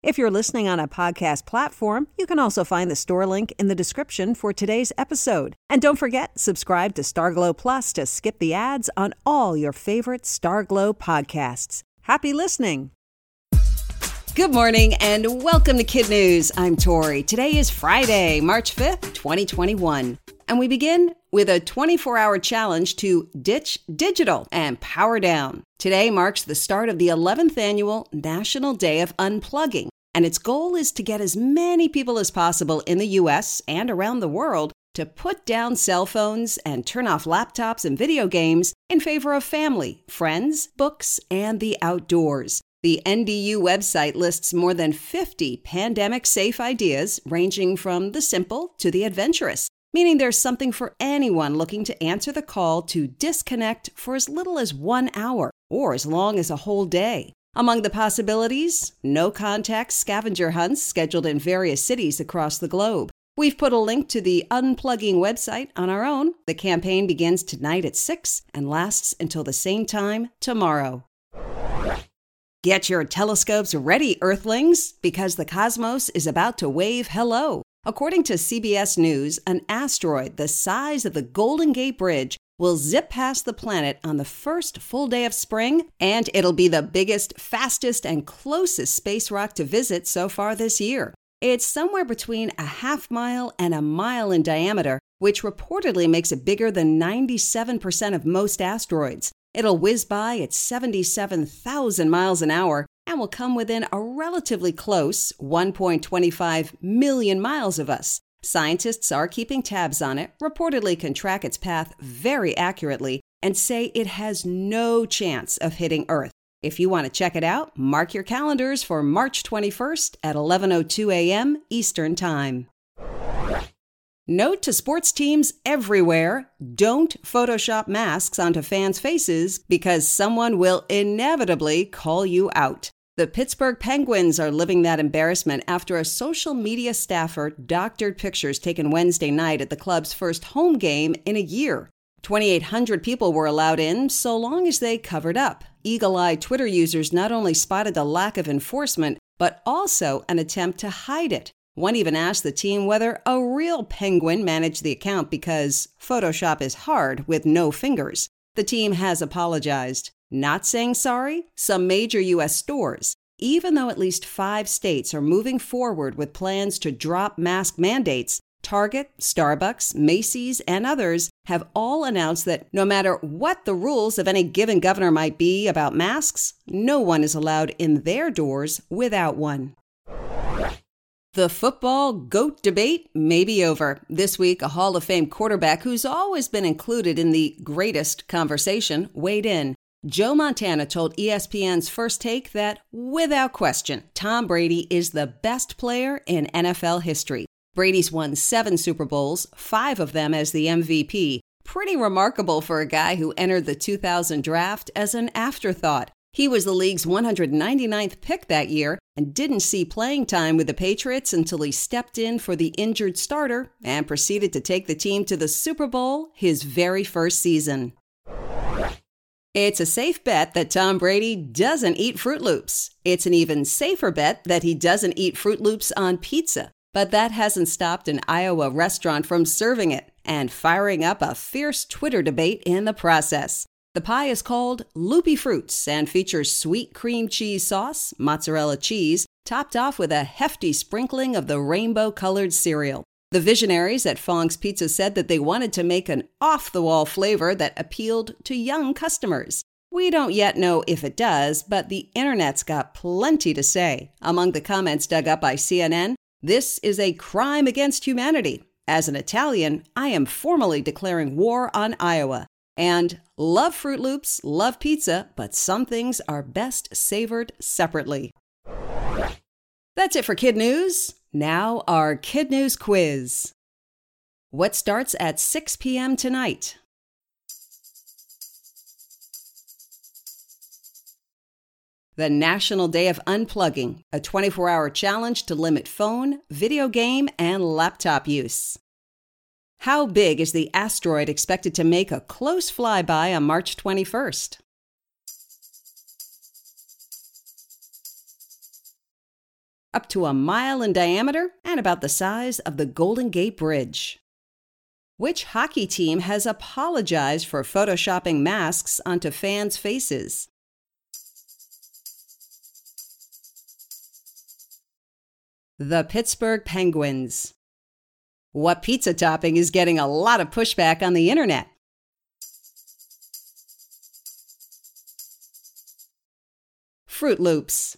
If you're listening on a podcast platform, you can also find the store link in the description for today's episode. And don't forget, subscribe to Starglow Plus to skip the ads on all your favorite Starglow podcasts. Happy listening! Good morning and welcome to Kid News. I'm Tori. Today is Friday, March 5th, 2021. And we begin with a 24 hour challenge to ditch digital and power down. Today marks the start of the 11th annual National Day of Unplugging, and its goal is to get as many people as possible in the US and around the world to put down cell phones and turn off laptops and video games in favor of family, friends, books, and the outdoors. The NDU website lists more than 50 pandemic safe ideas, ranging from the simple to the adventurous meaning there's something for anyone looking to answer the call to disconnect for as little as one hour or as long as a whole day. Among the possibilities, no contact scavenger hunts scheduled in various cities across the globe. We've put a link to the Unplugging website on our own. The campaign begins tonight at 6 and lasts until the same time tomorrow. Get your telescopes ready, Earthlings, because the cosmos is about to wave hello. According to CBS News, an asteroid the size of the Golden Gate Bridge will zip past the planet on the first full day of spring, and it'll be the biggest, fastest, and closest space rock to visit so far this year. It's somewhere between a half mile and a mile in diameter, which reportedly makes it bigger than 97% of most asteroids. It'll whiz by at 77,000 miles an hour and will come within a relatively close 1.25 million miles of us. Scientists are keeping tabs on it, reportedly can track its path very accurately, and say it has no chance of hitting Earth. If you want to check it out, mark your calendars for March 21st at 11:02 a.m. Eastern Time. Note to sports teams everywhere don't Photoshop masks onto fans' faces because someone will inevitably call you out. The Pittsburgh Penguins are living that embarrassment after a social media staffer doctored pictures taken Wednesday night at the club's first home game in a year. 2,800 people were allowed in so long as they covered up. Eagle eyed Twitter users not only spotted the lack of enforcement, but also an attempt to hide it. One even asked the team whether a real penguin managed the account because Photoshop is hard with no fingers. The team has apologized. Not saying sorry? Some major U.S. stores, even though at least five states are moving forward with plans to drop mask mandates, Target, Starbucks, Macy's, and others have all announced that no matter what the rules of any given governor might be about masks, no one is allowed in their doors without one. The football GOAT debate may be over. This week, a Hall of Fame quarterback who's always been included in the greatest conversation weighed in. Joe Montana told ESPN's First Take that, without question, Tom Brady is the best player in NFL history. Brady's won seven Super Bowls, five of them as the MVP. Pretty remarkable for a guy who entered the 2000 draft as an afterthought. He was the league's 199th pick that year and didn't see playing time with the Patriots until he stepped in for the injured starter and proceeded to take the team to the Super Bowl his very first season. It's a safe bet that Tom Brady doesn't eat Froot Loops. It's an even safer bet that he doesn't eat Froot Loops on pizza. But that hasn't stopped an Iowa restaurant from serving it and firing up a fierce Twitter debate in the process. The pie is called Loopy Fruits and features sweet cream cheese sauce, mozzarella cheese, topped off with a hefty sprinkling of the rainbow colored cereal. The visionaries at Fong's Pizza said that they wanted to make an off the wall flavor that appealed to young customers. We don't yet know if it does, but the internet's got plenty to say. Among the comments dug up by CNN, this is a crime against humanity. As an Italian, I am formally declaring war on Iowa. And love Froot Loops, love pizza, but some things are best savored separately. That's it for Kid News. Now, our Kid News quiz. What starts at 6 p.m. tonight? The National Day of Unplugging, a 24 hour challenge to limit phone, video game, and laptop use. How big is the asteroid expected to make a close flyby on March 21st? Up to a mile in diameter and about the size of the Golden Gate Bridge. Which hockey team has apologized for photoshopping masks onto fans' faces? The Pittsburgh Penguins. What pizza topping is getting a lot of pushback on the internet? Froot Loops.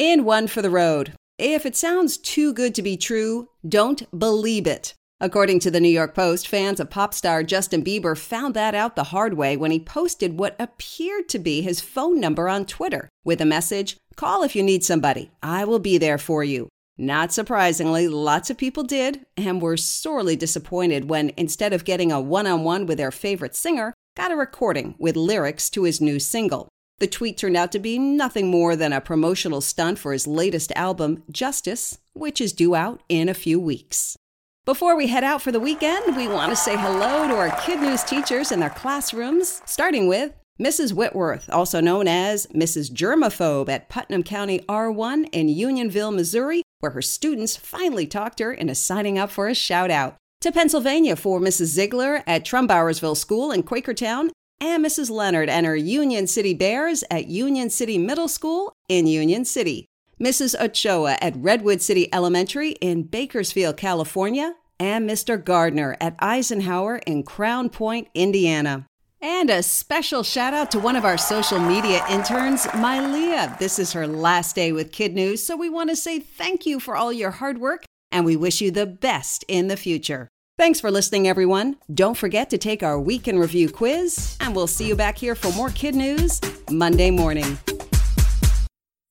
In one for the road. If it sounds too good to be true, don't believe it. According to the New York Post, fans of pop star Justin Bieber found that out the hard way when he posted what appeared to be his phone number on Twitter with a message Call if you need somebody. I will be there for you. Not surprisingly, lots of people did and were sorely disappointed when, instead of getting a one on one with their favorite singer, got a recording with lyrics to his new single. The tweet turned out to be nothing more than a promotional stunt for his latest album, Justice, which is due out in a few weeks. Before we head out for the weekend, we want to say hello to our Kid News teachers in their classrooms, starting with Mrs. Whitworth, also known as Mrs. Germaphobe at Putnam County R1 in Unionville, Missouri, where her students finally talked her into signing up for a shout out. To Pennsylvania for Mrs. Ziegler at Trumbauersville School in Quakertown, and Mrs. Leonard and her Union City Bears at Union City Middle School in Union City. Mrs. Ochoa at Redwood City Elementary in Bakersfield, California, and Mr. Gardner at Eisenhower in Crown Point, Indiana. And a special shout out to one of our social media interns, Mylea. This is her last day with Kid News, so we want to say thank you for all your hard work and we wish you the best in the future. Thanks for listening, everyone. Don't forget to take our week in review quiz, and we'll see you back here for more Kid News Monday morning.